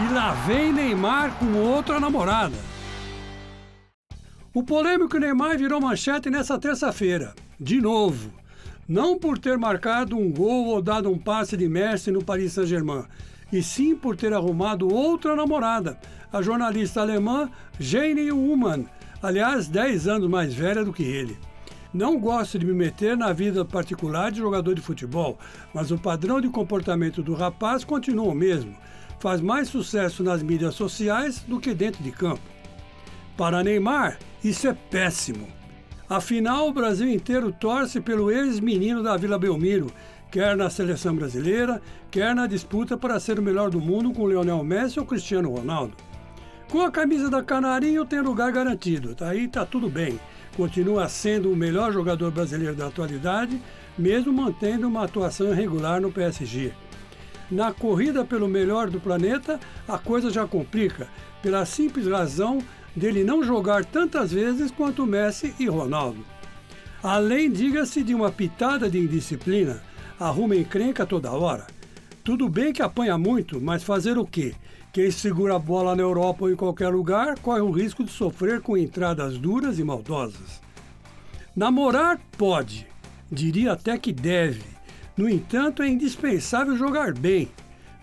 E lá vem Neymar com outra namorada. O polêmico Neymar virou manchete nessa terça-feira, de novo. Não por ter marcado um gol ou dado um passe de Messi no Paris Saint-Germain, e sim por ter arrumado outra namorada, a jornalista alemã Jane Ullmann, aliás, 10 anos mais velha do que ele. Não gosto de me meter na vida particular de jogador de futebol, mas o padrão de comportamento do rapaz continua o mesmo. Faz mais sucesso nas mídias sociais do que dentro de campo. Para Neymar, isso é péssimo. Afinal, o Brasil inteiro torce pelo ex-menino da Vila Belmiro, quer na seleção brasileira, quer na disputa para ser o melhor do mundo com Lionel Messi ou Cristiano Ronaldo. Com a camisa da Canarinho tem lugar garantido, tá aí tá tudo bem. Continua sendo o melhor jogador brasileiro da atualidade, mesmo mantendo uma atuação regular no PSG. Na corrida pelo melhor do planeta, a coisa já complica, pela simples razão dele não jogar tantas vezes quanto Messi e Ronaldo. Além, diga-se, de uma pitada de indisciplina, arruma encrenca toda hora. Tudo bem que apanha muito, mas fazer o quê? Quem segura a bola na Europa ou em qualquer lugar corre o risco de sofrer com entradas duras e maldosas. Namorar pode, diria até que deve. No entanto, é indispensável jogar bem.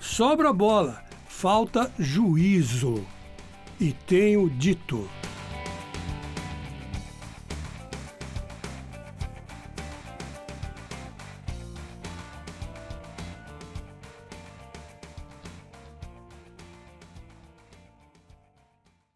Sobra bola, falta juízo. E tenho dito.